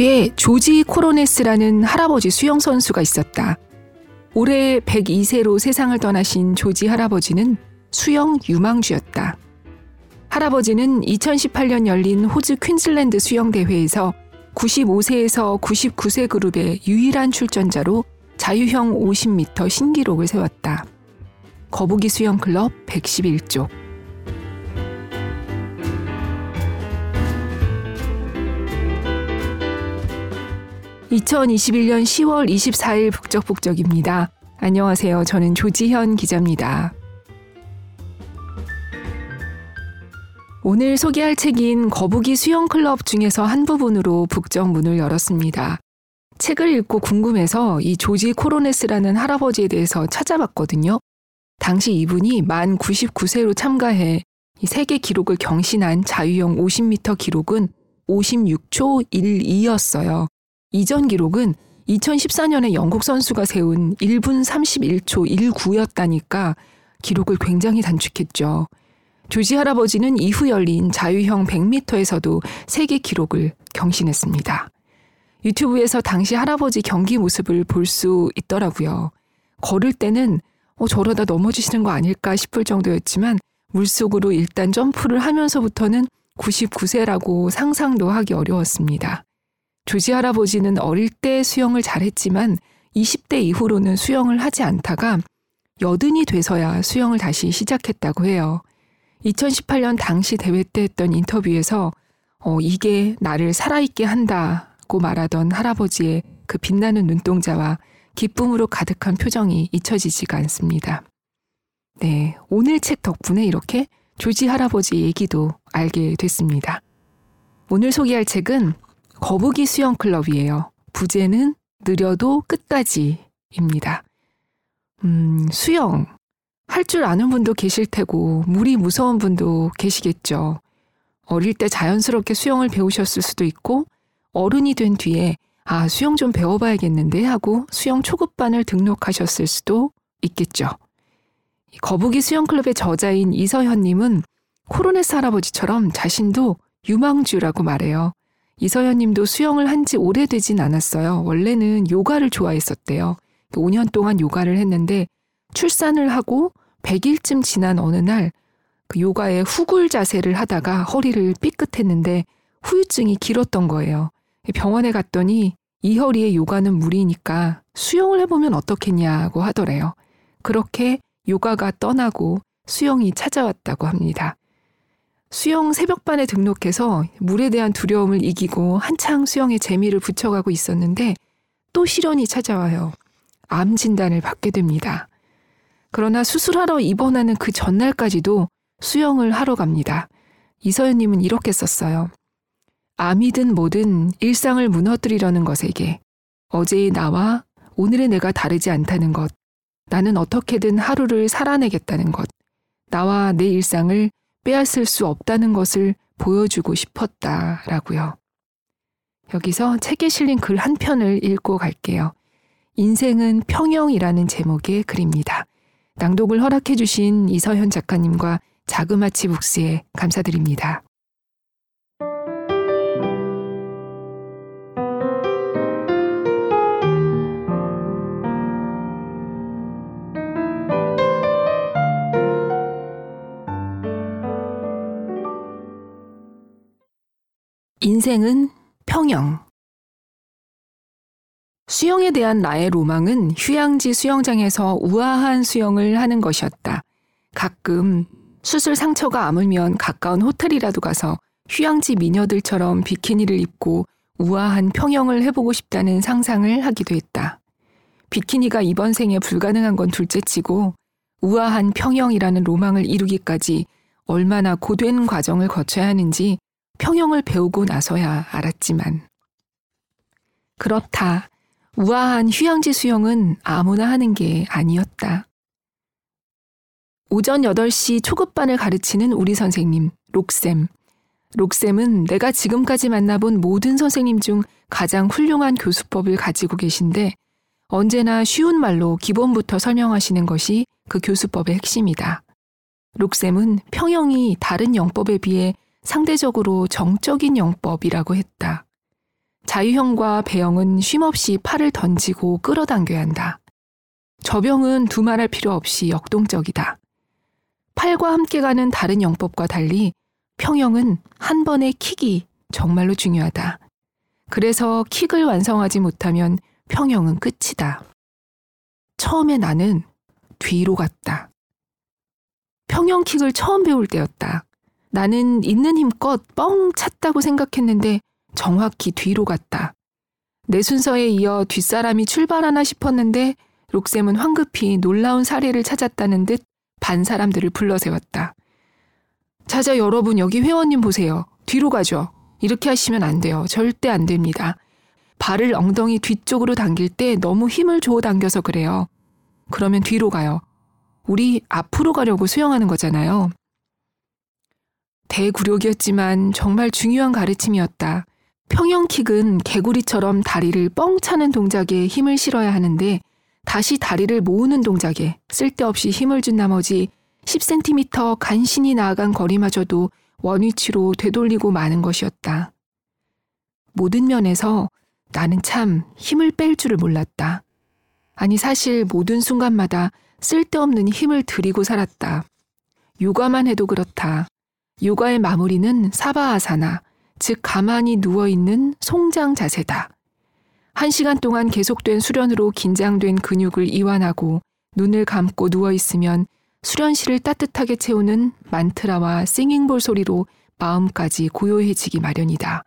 호주에 조지 코로네스라는 할아버지 수영 선수가 있었다. 올해 102세로 세상을 떠나신 조지 할아버지는 수영 유망주였다. 할아버지는 2018년 열린 호주 퀸즐랜드 수영대회에서 95세에서 99세 그룹의 유일한 출전자로 자유형 50m 신기록을 세웠다. 거북이 수영 클럽 111조. 2021년 10월 24일 북적북적입니다. 안녕하세요. 저는 조지현 기자입니다. 오늘 소개할 책인 거북이 수영클럽 중에서 한 부분으로 북적 문을 열었습니다. 책을 읽고 궁금해서 이 조지 코로네스라는 할아버지에 대해서 찾아봤거든요. 당시 이분이 만 99세로 참가해 세계 기록을 경신한 자유형 50m 기록은 56초 12였어요. 이전 기록은 2014년에 영국 선수가 세운 1분 31초 19였다니까 기록을 굉장히 단축했죠. 조지 할아버지는 이후 열린 자유형 100m에서도 세계 기록을 경신했습니다. 유튜브에서 당시 할아버지 경기 모습을 볼 수 있더라고요. 걸을 때는 어, 저러다 넘어지시는 거 아닐까 싶을 정도였지만 물속으로 일단 점프를 하면서부터는 99세라고 상상도 하기 어려웠습니다. 조지 할아버지는 어릴 때 수영을 잘했지만 20대 이후로는 수영을 하지 않다가 여든이 돼서야 수영을 다시 시작했다고 해요. 2018년 당시 대회 때 했던 인터뷰에서 어, 이게 나를 살아있게 한다고 말하던 할아버지의 그 빛나는 눈동자와 기쁨으로 가득한 표정이 잊혀지지가 않습니다. 네, 오늘 책 덕분에 이렇게 조지 할아버지 얘기도 알게 됐습니다. 오늘 소개할 책은 거북이 수영 클럽이에요. 부제는 느려도 끝까지입니다. 음, 수영. 할 줄 아는 분도 계실 테고, 물이 무서운 분도 계시겠죠. 어릴 때 자연스럽게 수영을 배우셨을 수도 있고, 어른이 된 뒤에, 아, 수영 좀 배워봐야겠는데 하고 수영 초급반을 등록하셨을 수도 있겠죠. 거북이 수영클럽의 저자인 이서현님은 코로네스 할아버지처럼 자신도 유망주라고 말해요. 이서연 님도 수영을 한 지 오래되진 않았어요. 원래는 요가를 좋아했었대요. 5년 동안 요가를 했는데 출산을 하고 100일쯤 지난 어느 날 그 요가의 후굴 자세를 하다가 허리를 삐끗했는데 후유증이 길었던 거예요. 병원에 갔더니 이 허리의 요가는 무리니까 수영을 해보면 어떻겠냐고 하더래요. 그렇게 요가가 떠나고 수영이 찾아왔다고 합니다. 수영 새벽반에 등록해서 물에 대한 두려움을 이기고 한창 수영에 재미를 붙여가고 있었는데 또 시련이 찾아와요. 암 진단을 받게 됩니다. 그러나 수술하러 입원하는 그 전날까지도 수영을 하러 갑니다. 이서연님은 이렇게 썼어요. 암이든 뭐든 일상을 무너뜨리려는 것에게 어제의 나와 오늘의 내가 다르지 않다는 것, 나는 어떻게든 하루를 살아내겠다는 것, 나와 내 일상을 빼앗을 수 없다는 것을 보여주고 싶었다라고요. 여기서 책에 실린 글 한 편을 읽고 갈게요. 인생은 평형이라는 제목의 글입니다. 낭독을 허락해 주신 이서현 작가님과 자그마치 북스에 감사드립니다. 인생은 평영. 수영에 대한 나의 로망은 휴양지 수영장에서 우아한 수영을 하는 것이었다. 가끔 수술 상처가 아물면 가까운 호텔이라도 가서 휴양지 미녀들처럼 비키니를 입고 우아한 평영을 해보고 싶다는 상상을 하기도 했다. 비키니가 이번 생에 불가능한 건 둘째치고 우아한 평영이라는 로망을 이루기까지 얼마나 고된 과정을 거쳐야 하는지 평형을 배우고 나서야 알았지만 그렇다. 우아한 휴양지 수영은 아무나 하는 게 아니었다. 오전 8시 초급반을 가르치는 우리 선생님, 록쌤. 록쌤은 내가 지금까지 만나본 모든 선생님 중 가장 훌륭한 교수법을 가지고 계신데 언제나 쉬운 말로 기본부터 설명하시는 것이 그 교수법의 핵심이다. 록쌤은 평형이 다른 영법에 비해 상대적으로 정적인 영법이라고 했다. 자유형과 배영은 쉼없이 팔을 던지고 끌어당겨야 한다. 저병은 두말할 필요 없이 역동적이다. 팔과 함께 가는 다른 영법과 달리 평형은 한 번의 킥이 정말로 중요하다. 그래서 킥을 완성하지 못하면 평형은 끝이다. 처음에 나는 뒤로 갔다. 평형 킥을 처음 배울 때였다. 나는 있는 힘껏 뻥 찼다고 생각했는데 정확히 뒤로 갔다. 내 순서에 이어 뒷사람이 출발하나 싶었는데 록셈은 황급히 놀라운 사례를 찾았다는 듯 반 사람들을 불러세웠다. 자자 여러분 여기 회원님 보세요. 뒤로 가죠. 이렇게 하시면 안 돼요. 절대 안 됩니다. 발을 엉덩이 뒤쪽으로 당길 때 너무 힘을 줘 당겨서 그래요. 그러면 뒤로 가요. 우리 앞으로 가려고 수영하는 거잖아요. 대구력이었지만 정말 중요한 가르침이었다. 평형킥은 개구리처럼 다리를 뻥 차는 동작에 힘을 실어야 하는데 다시 다리를 모으는 동작에 쓸데없이 힘을 준 나머지 10cm 간신히 나아간 거리마저도 원위치로 되돌리고 마는 것이었다. 모든 면에서 나는 참 힘을 뺄 줄을 몰랐다. 아니 사실 모든 순간마다 쓸데없는 힘을 들이고 살았다. 요가만 해도 그렇다. 요가의 마무리는 사바아사나, 즉 가만히 누워 있는 송장 자세다. 한 시간 동안 계속된 수련으로 긴장된 근육을 이완하고 눈을 감고 누워 있으면 수련실을 따뜻하게 채우는 만트라와 싱잉볼 소리로 마음까지 고요해지기 마련이다.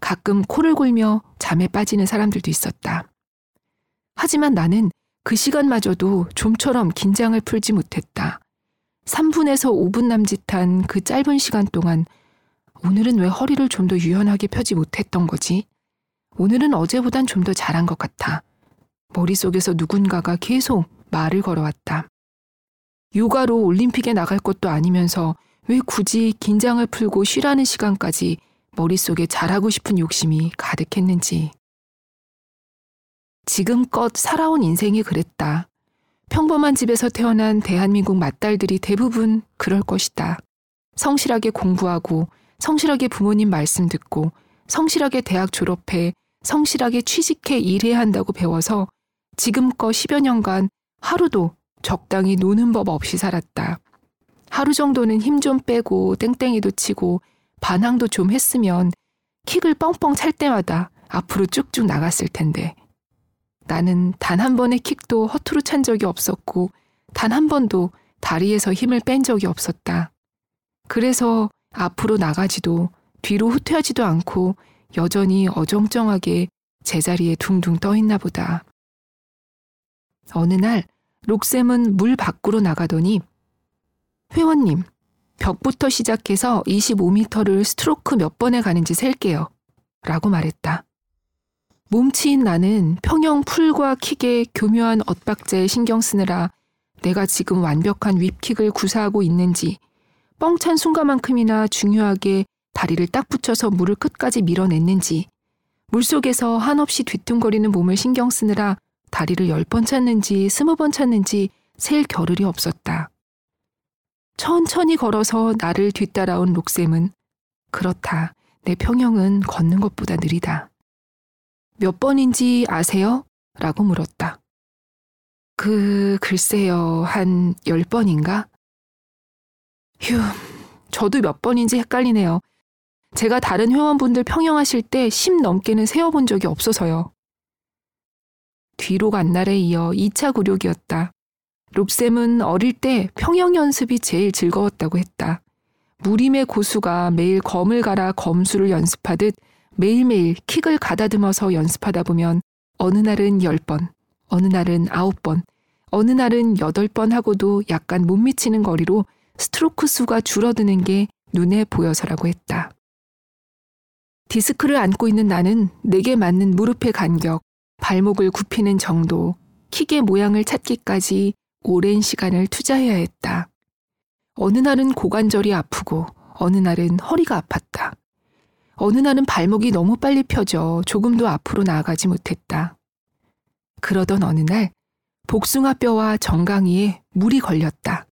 가끔 코를 골며 잠에 빠지는 사람들도 있었다. 하지만 나는 그 시간마저도 좀처럼 긴장을 풀지 못했다. 3분에서 5분 남짓한 그 짧은 시간 동안 오늘은 왜 허리를 좀 더 유연하게 펴지 못했던 거지? 오늘은 어제보단 좀 더 잘한 것 같아. 머릿속에서 누군가가 계속 말을 걸어왔다. 요가로 올림픽에 나갈 것도 아니면서 왜 굳이 긴장을 풀고 쉬라는 시간까지 머릿속에 잘하고 싶은 욕심이 가득했는지. 지금껏 살아온 인생이 그랬다. 평범한 집에서 태어난 대한민국 맏딸들이 대부분 그럴 것이다. 성실하게 공부하고, 성실하게 부모님 말씀 듣고, 성실하게 대학 졸업해, 성실하게 취직해 일해야 한다고 배워서 지금껏 10여 년간 하루도 적당히 노는 법 없이 살았다. 하루 정도는 힘 좀 빼고 땡땡이도 치고 반항도 좀 했으면 킥을 뻥뻥 찰 때마다 앞으로 쭉쭉 나갔을 텐데. 나는 단 한 번의 킥도 허투루 찬 적이 없었고 단 한 번도 다리에서 힘을 뺀 적이 없었다. 그래서 앞으로 나가지도 뒤로 후퇴하지도 않고 여전히 어정쩡하게 제자리에 둥둥 떠 있나 보다. 어느 날 록셈은 물 밖으로 나가더니 회원님, 벽부터 시작해서 25m를 스트로크 몇 번에 가는지 셀게요. 라고 말했다. 몸치인 나는 평형 풀과 킥의 교묘한 엇박자에 신경 쓰느라 내가 지금 완벽한 윕킥을 구사하고 있는지 뻥찬 순간만큼이나 중요하게 다리를 딱 붙여서 물을 끝까지 밀어냈는지 물속에서 한없이 뒤뚱거리는 몸을 신경 쓰느라 다리를 열 번 찾는지 스무 번 찾는지 셀 겨를이 없었다. 천천히 걸어서 나를 뒤따라온 록셈은 그렇다. 내 평형은 걷는 것보다 느리다. 몇 번인지 아세요? 라고 물었다. 그, 글쎄요, 한 열 번인가? 휴, 저도 몇 번인지 헷갈리네요. 제가 다른 회원분들 평형하실 때 10 넘게는 세어본 적이 없어서요. 뒤로 간 날에 이어 2차 굴욕이었다. 롭셈은 어릴 때 평형 연습이 제일 즐거웠다고 했다. 무림의 고수가 매일 검을 갈아 검수를 연습하듯 매일매일 킥을 가다듬어서 연습하다 보면 어느 날은 10번, 어느 날은 9번, 어느 날은 8번 하고도 약간 못 미치는 거리로 스트로크 수가 줄어드는 게 눈에 보여서라고 했다. 디스크를 안고 있는 나는 내게 맞는 무릎의 간격, 발목을 굽히는 정도, 킥의 모양을 찾기까지 오랜 시간을 투자해야 했다. 어느 날은 고관절이 아프고 어느 날은 허리가 아팠다. 어느 날은 발목이 너무 빨리 펴져 조금도 앞으로 나아가지 못했다. 그러던 어느 날 복숭아 뼈와 정강이에 물이 걸렸다.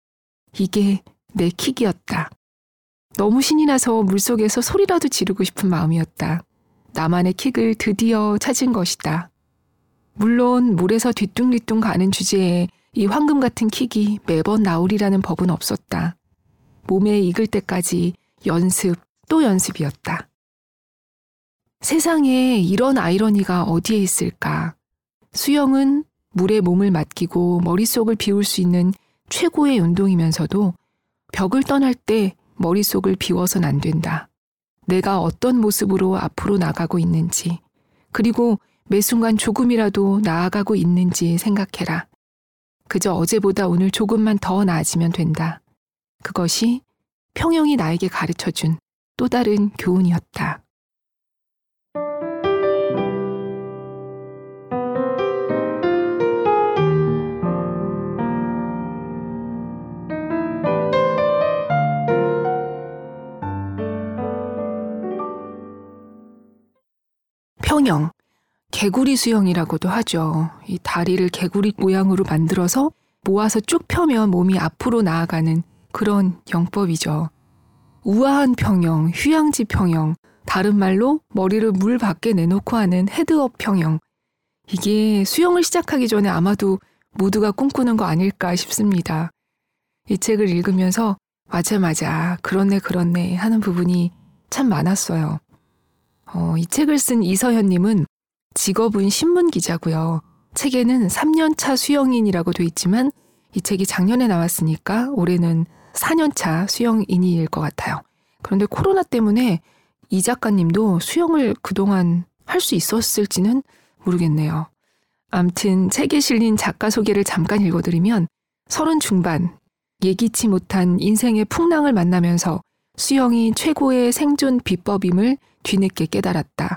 이게 내 킥이었다. 너무 신이 나서 물속에서 소리라도 지르고 싶은 마음이었다. 나만의 킥을 드디어 찾은 것이다. 물론 물에서 뒤뚱뒤뚱 가는 주제에 이 황금 같은 킥이 매번 나오리라는 법은 없었다. 몸에 익을 때까지 연습 또 연습이었다. 세상에 이런 아이러니가 어디에 있을까? 수영은 물에 몸을 맡기고 머릿속을 비울 수 있는 최고의 운동이면서도 벽을 떠날 때 머릿속을 비워선 안 된다. 내가 어떤 모습으로 앞으로 나가고 있는지, 그리고 매 순간 조금이라도 나아가고 있는지 생각해라. 그저 어제보다 오늘 조금만 더 나아지면 된다. 그것이 평영이 나에게 가르쳐 준 또 다른 교훈이었다. 평영, 개구리 수영이라고도 하죠. 이 다리를 개구리 모양으로 만들어서 모아서 쭉 펴면 몸이 앞으로 나아가는 그런 영법이죠. 우아한 평영, 휴양지 평영, 다른 말로 머리를 물 밖에 내놓고 하는 head-up 평영. 이게 수영을 시작하기 전에 아마도 모두가 꿈꾸는 거 아닐까 싶습니다. 이 책을 읽으면서 맞아 맞아 그렇네 그렇네 하는 부분이 참 많았어요. 어, 이 책을 쓴 이서현님은 직업은 신문 기자고요. 책에는 3년차 수영인이라고 돼 있지만 이 책이 작년에 나왔으니까 올해는 4년차 수영인일 것 같아요. 그런데 코로나 때문에 이 작가님도 수영을 그동안 할 수 있었을지는 모르겠네요. 암튼 책에 실린 작가 소개를 잠깐 읽어드리면 서른 중반 예기치 못한 인생의 풍랑을 만나면서 수영이 최고의 생존 비법임을 뒤늦게 깨달았다.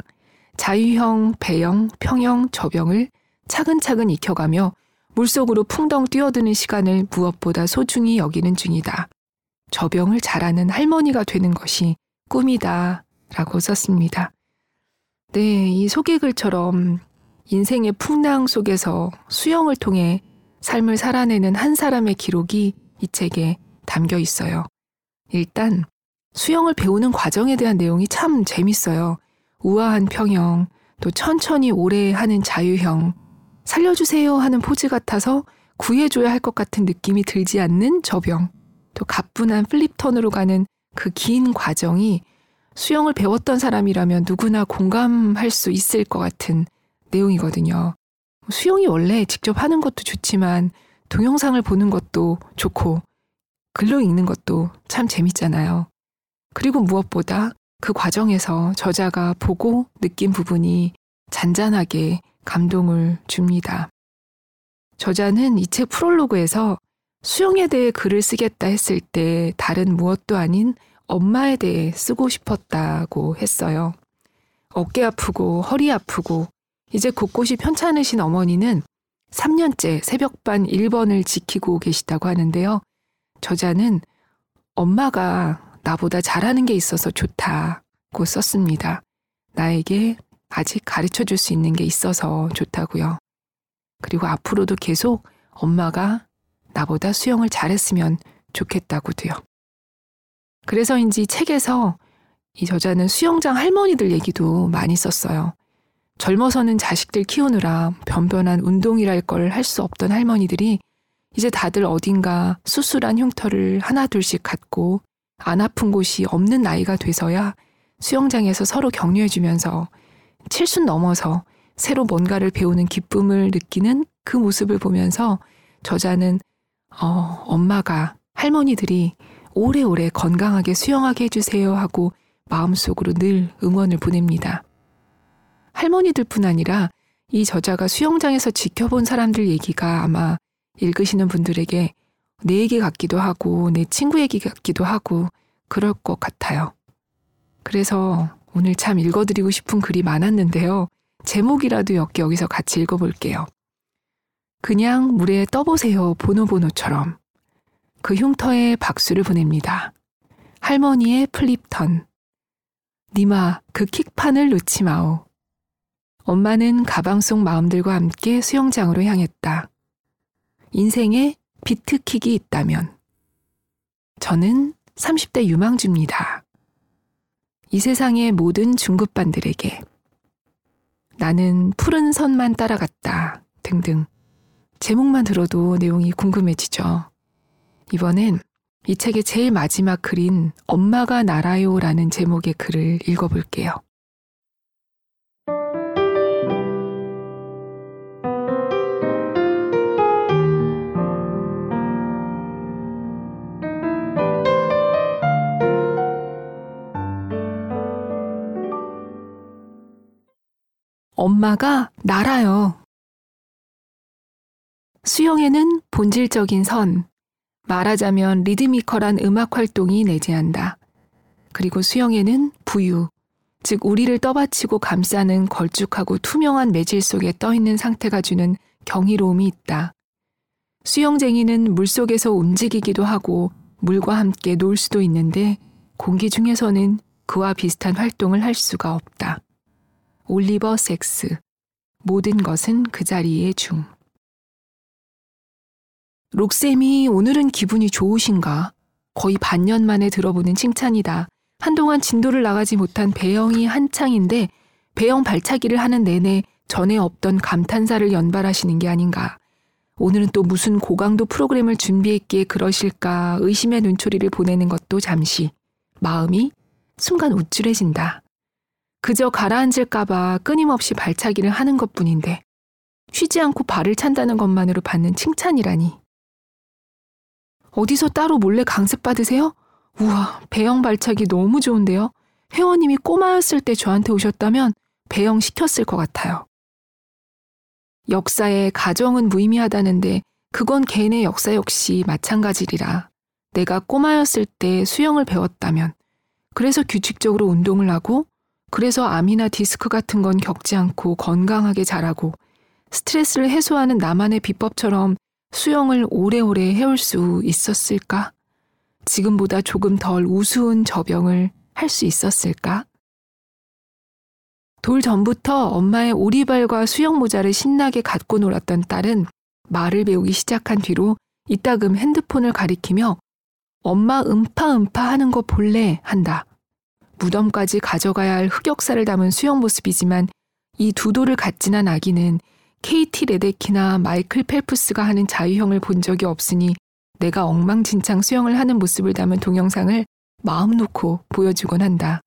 자유형, 배영, 평영, 저병을 차근차근 익혀가며 물속으로 풍덩 뛰어드는 시간을 무엇보다 소중히 여기는 중이다. 저병을 잘하는 할머니가 되는 것이 꿈이다. 라고 썼습니다. 네, 이 소개글처럼 인생의 풍랑 속에서 수영을 통해 삶을 살아내는 한 사람의 기록이 이 책에 담겨 있어요. 일단 수영을 배우는 과정에 대한 내용이 참 재밌어요. 우아한 평형, 또 천천히 오래 하는 자유형, 살려주세요 하는 포즈 같아서 구해줘야 할 것 같은 느낌이 들지 않는 저병, 또 가뿐한 플립턴으로 가는 그 긴 과정이 수영을 배웠던 사람이라면 누구나 공감할 수 있을 것 같은 내용이거든요. 수영이 원래 직접 하는 것도 좋지만 동영상을 보는 것도 좋고 글로 읽는 것도 참 재밌잖아요. 그리고 무엇보다 그 과정에서 저자가 보고 느낀 부분이 잔잔하게 감동을 줍니다. 저자는 이 책 프롤로그에서 수영에 대해 글을 쓰겠다 했을 때 다른 무엇도 아닌 엄마에 대해 쓰고 싶었다고 했어요. 어깨 아프고 허리 아프고 이제 곳곳이 편찮으신 어머니는 3년째 새벽반 1번을 지키고 계시다고 하는데요. 저자는 엄마가 나보다 잘하는 게 있어서 좋다고 썼습니다. 나에게 아직 가르쳐 줄 수 있는 게 있어서 좋다고요. 그리고 앞으로도 계속 엄마가 나보다 수영을 잘했으면 좋겠다고도요. 그래서인지 책에서 이 저자는 수영장 할머니들 얘기도 많이 썼어요. 젊어서는 자식들 키우느라 변변한 운동이랄 걸 할 수 없던 할머니들이 이제 다들 어딘가 수술한 흉터를 하나둘씩 갖고 안 아픈 곳이 없는 나이가 돼서야 수영장에서 서로 격려해주면서 칠순 넘어서 새로 뭔가를 배우는 기쁨을 느끼는 그 모습을 보면서 저자는 어, 엄마가 할머니들이 오래오래 건강하게 수영하게 해주세요 하고 마음속으로 늘 응원을 보냅니다. 할머니들 뿐 아니라 이 저자가 수영장에서 지켜본 사람들 얘기가 아마 읽으시는 분들에게 내 얘기 같기도 하고 내 친구 얘기 같기도 하고 그럴 것 같아요. 그래서 오늘 참 읽어드리고 싶은 글이 많았는데요. 제목이라도 엮여 여기서 같이 읽어볼게요. 그냥 물에 떠보세요 보노보노처럼 그 흉터에 박수를 보냅니다. 할머니의 flip turn 님아 그 킥판을 놓지 마오. 엄마는 가방 속 마음들과 함께 수영장으로 향했다. 인생에 beat kick이 있다면 저는 30대 유망주입니다. 이 세상의 모든 중급반들에게 나는 푸른 선만 따라갔다. 등등. 제목만 들어도 내용이 궁금해지죠. 이번엔 이 책의 제일 마지막 글인 엄마가 날아요 라는 제목의 글을 읽어볼게요. 엄마가 날아요. 수영에는 본질적인 선, 말하자면 리드미컬한 음악 활동이 내재한다. 그리고 수영에는 부유, 즉 우리를 떠받치고 감싸는 걸쭉하고 투명한 매질 속에 떠 있는 상태가 주는 경이로움이 있다. 수영쟁이는 물 속에서 움직이기도 하고 물과 함께 놀 수도 있는데 공기 중에서는 그와 비슷한 활동을 할 수가 없다. 올리버 섹스. 모든 것은 그 자리에 중. 록쌤이 오늘은 기분이 좋으신가? 거의 반년 만에 들어보는 칭찬이다. 한동안 진도를 나가지 못한 배영이 한창인데 배영 발차기를 하는 내내 전에 없던 감탄사를 연발하시는 게 아닌가. 오늘은 또 무슨 고강도 프로그램을 준비했기에 그러실까 의심의 눈초리를 보내는 것도 잠시 마음이 순간 우쭐해진다. 그저 가라앉을까봐 끊임없이 발차기를 하는 것 뿐인데 쉬지 않고 발을 찬다는 것만으로 받는 칭찬이라니. 어디서 따로 몰래 강습 받으세요? 우와, 배영 발차기 너무 좋은데요? 회원님이 꼬마였을 때 저한테 오셨다면 배영 시켰을 것 같아요. 역사에 가정은 무의미하다는데 그건 개인의 역사 역시 마찬가지리라. 내가 꼬마였을 때 수영을 배웠다면, 그래서 규칙적으로 운동을 하고, 그래서 암이나 디스크 같은 건 겪지 않고 건강하게 자라고, 스트레스를 해소하는 나만의 비법처럼 수영을 오래오래 해올 수 있었을까? 지금보다 조금 덜 우스운 저병을 할 수 있었을까? 돌 전부터 엄마의 오리발과 수영 모자를 신나게 갖고 놀았던 딸은 말을 배우기 시작한 뒤로 이따금 핸드폰을 가리키며 엄마 음파 음파 하는 거 볼래 한다. 무덤까지 가져가야 할 흑역사를 담은 수영 모습이지만 이 두 돌을 갖지난 아기는 케이티 레데키나 마이클 펠프스가 하는 자유형을 본 적이 없으니 내가 엉망진창 수영을 하는 모습을 담은 동영상을 마음 놓고 보여주곤 한다.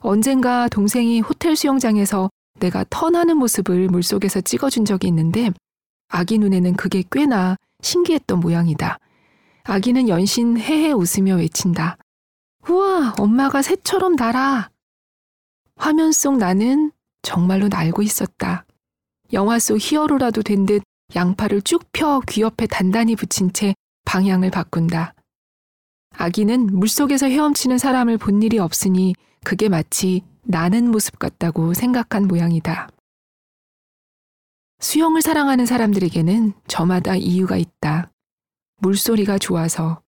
언젠가 동생이 호텔 수영장에서 내가 턴하는 모습을 물속에서 찍어준 적이 있는데 아기 눈에는 그게 꽤나 신기했던 모양이다. 아기는 연신 헤헤 웃으며 외친다. 우와, 엄마가 새처럼 날아. 화면 속 나는 정말로 날고 있었다. 영화 속 히어로라도 된 듯 양팔을 쭉 펴 귀 옆에 단단히 붙인 채 방향을 바꾼다. 아기는 물속에서 헤엄치는 사람을 본 일이 없으니 그게 마치 나는 모습 같다고 생각한 모양이다. 수영을 사랑하는 사람들에게는 저마다 이유가 있다. 물소리가 좋아서,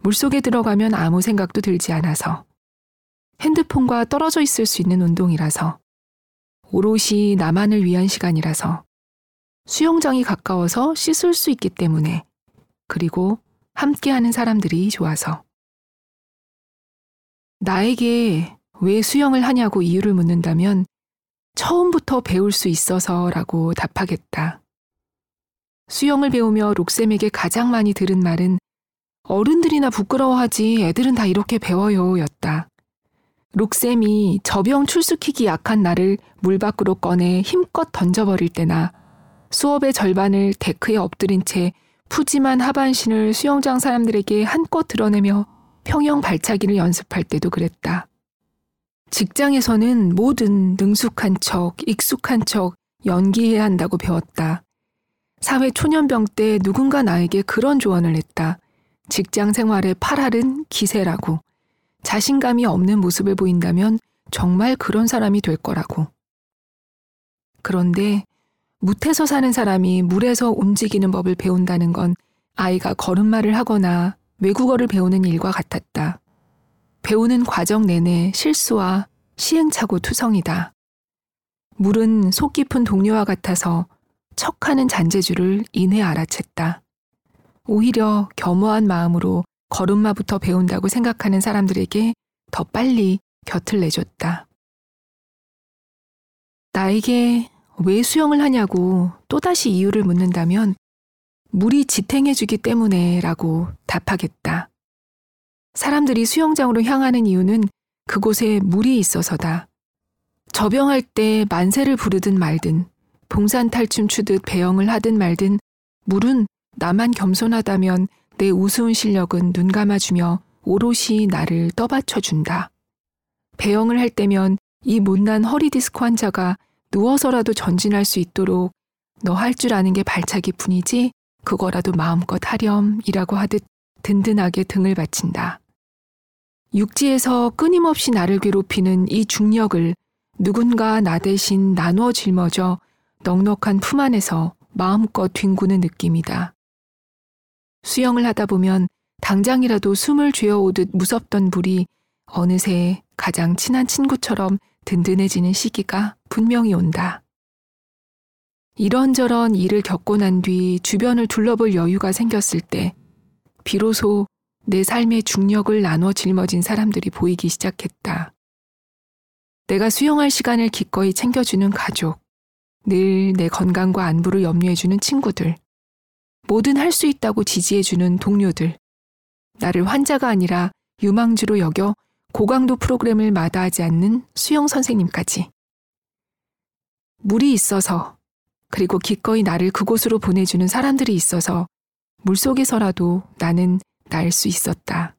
물속에 들어가면 아무 생각도 들지 않아서, 핸드폰과 떨어져 있을 수 있는 운동이라서, 오롯이 나만을 위한 시간이라서 수영장이 가까워서 씻을 수 있기 때문에 그리고 함께하는 사람들이 좋아서 나에게 왜 수영을 하냐고 이유를 묻는다면 처음부터 배울 수 있어서라고 답하겠다. 수영을 배우며 록쌤에게 가장 많이 들은 말은 어른들이나 부끄러워하지 애들은 다 이렇게 배워요 였다. 록쌤이 저병 출수키기 약한 나를 물 밖으로 꺼내 힘껏 던져버릴 때나 수업의 절반을 데크에 엎드린 채 푸짐한 하반신을 수영장 사람들에게 한껏 드러내며 평영 발차기를 연습할 때도 그랬다. 직장에서는 뭐든 능숙한 척, 익숙한 척 연기해야 한다고 배웠다. 사회 초년병 때 누군가 나에게 그런 조언을 했다. 직장 생활의 팔알은 기세라고. 자신감이 없는 모습을 보인다면 정말 그런 사람이 될 거라고. 그런데 무태서 사는 사람이 물에서 움직이는 법을 배운다는 건 아이가 걸음마를 하거나 외국어를 배우는 일과 같았다. 배우는 과정 내내 실수와 시행착오 투성이다. 물은 속 깊은 동료와 같아서 척하는 잔재주를 이내 알아챘다. 오히려 겸허한 마음으로 걸음마부터 배운다고 생각하는 사람들에게 더 빨리 곁을 내줬다. 나에게 왜 수영을 하냐고 또다시 이유를 묻는다면 물이 지탱해주기 때문에 라고 답하겠다. 사람들이 수영장으로 향하는 이유는 그곳에 물이 있어서다. 저병할 때 만세를 부르든 말든, 봉산탈춤 추듯 배영을 하든 말든, 물은 나만 겸손하다면 내 우스운 실력은 눈 감아주며 오롯이 나를 떠받쳐준다. 배영을 할 때면 이 못난 허리 디스크 환자가 누워서라도 전진할 수 있도록 너 할 줄 아는 게 발차기 뿐이지 그거라도 마음껏 하렴이라고 하듯 든든하게 등을 받친다. 육지에서 끊임없이 나를 괴롭히는 이 중력을 누군가 나 대신 나누어 짊어져 넉넉한 품 안에서 마음껏 뒹구는 느낌이다. 수영을 하다 보면 당장이라도 숨을 쥐어오듯 무섭던 물이 어느새 가장 친한 친구처럼 든든해지는 시기가 분명히 온다. 이런저런 일을 겪고 난 뒤 주변을 둘러볼 여유가 생겼을 때 비로소 내 삶의 중력을 나눠 짊어진 사람들이 보이기 시작했다. 내가 수영할 시간을 기꺼이 챙겨주는 가족, 늘 내 건강과 안부를 염려해주는 친구들, 뭐든 할 수 있다고 지지해주는 동료들, 나를 환자가 아니라 유망주로 여겨 고강도 프로그램을 마다하지 않는 수영 선생님까지. 물이 있어서, 그리고 기꺼이 나를 그곳으로 보내주는 사람들이 있어서 물속에서라도 나는 날 수 있었다.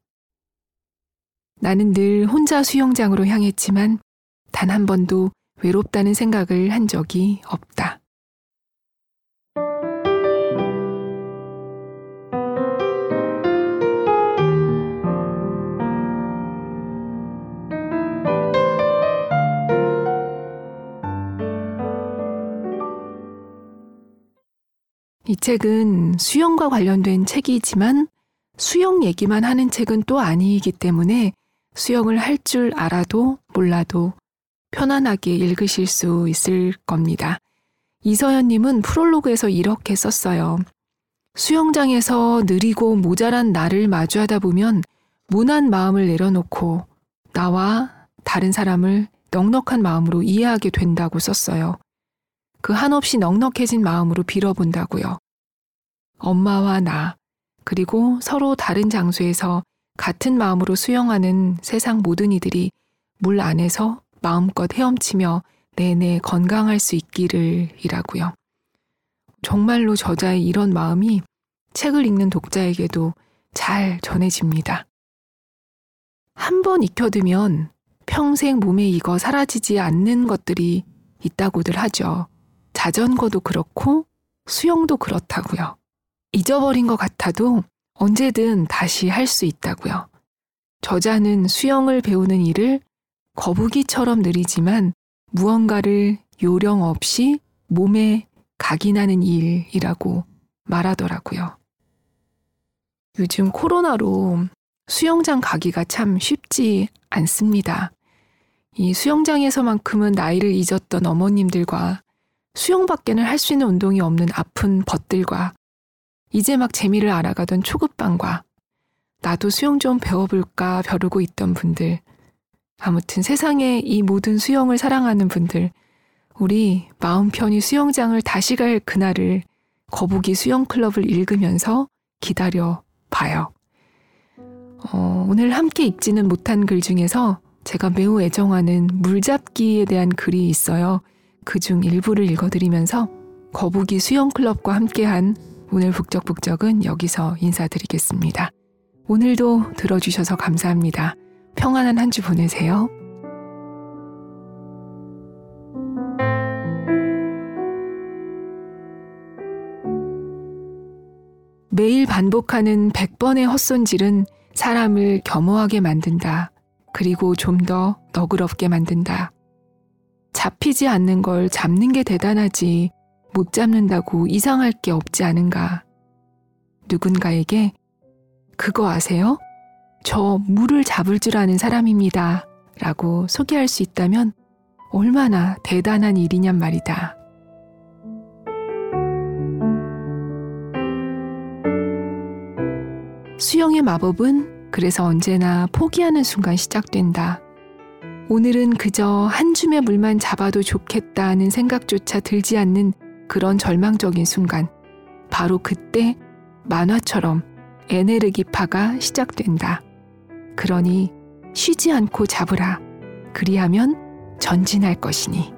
나는 늘 혼자 수영장으로 향했지만 단 한 번도 외롭다는 생각을 한 적이 없다. 이 책은 수영과 관련된 책이지만 수영 얘기만 하는 책은 또 아니기 때문에 수영을 할 줄 알아도 몰라도 편안하게 읽으실 수 있을 겁니다. 이서연님은 프롤로그에서 이렇게 썼어요. 수영장에서 느리고 모자란 나를 마주하다 보면 무난 마음을 내려놓고 나와 다른 사람을 넉넉한 마음으로 이해하게 된다고 썼어요. 그 한없이 넉넉해진 마음으로 빌어본다고요. 엄마와 나, 그리고 서로 다른 장소에서 같은 마음으로 수영하는 세상 모든 이들이 물 안에서 마음껏 헤엄치며 내내 건강할 수 있기를 이라고요. 정말로 저자의 이런 마음이 책을 읽는 독자에게도 잘 전해집니다. 한 번 익혀두면 평생 몸에 익어 사라지지 않는 것들이 있다고들 하죠. 자전거도 그렇고 수영도 그렇다고요. 잊어버린 것 같아도 언제든 다시 할 수 있다고요. 저자는 수영을 배우는 일을 거북이처럼 느리지만 무언가를 요령 없이 몸에 각인하는 일이라고 말하더라고요. 요즘 코로나로 수영장 가기가 참 쉽지 않습니다. 이 수영장에서만큼은 나이를 잊었던 어머님들과 수영밖에는 할 수 있는 운동이 없는 아픈 벗들과 이제 막 재미를 알아가던 초급반과 나도 수영 좀 배워볼까 벼르고 있던 분들, 아무튼 세상에 이 모든 수영을 사랑하는 분들, 우리 마음 편히 수영장을 다시 갈 그날을 거북이 수영 클럽을 읽으면서 기다려 봐요. 어, 오늘 함께 읽지는 못한 글 중에서 제가 매우 애정하는 물잡기에 대한 글이 있어요. 그 중 일부를 읽어드리면서 거북이 수영클럽과 함께한 오늘 북적북적은 여기서 인사드리겠습니다. 오늘도 들어주셔서 감사합니다. 평안한 한 주 보내세요. 매일 반복하는 100번의 헛손질은 사람을 겸허하게 만든다. 그리고 좀 더 너그럽게 만든다. 잡히지 않는 걸 잡는 게 대단하지 못 잡는다고 이상할 게 없지 않은가. 누군가에게 그거 아세요? 저 물을 잡을 줄 아는 사람입니다. 라고 소개할 수 있다면 얼마나 대단한 일이냔 말이다. 수영의 마법은 그래서 언제나 포기하는 순간 시작된다. 오늘은 그저 한 줌의 물만 잡아도 좋겠다는 생각조차 들지 않는 그런 절망적인 순간. 바로 그때 만화처럼 에네르기파가 시작된다. 그러니 쉬지 않고 잡으라. 그리하면 전진할 것이니.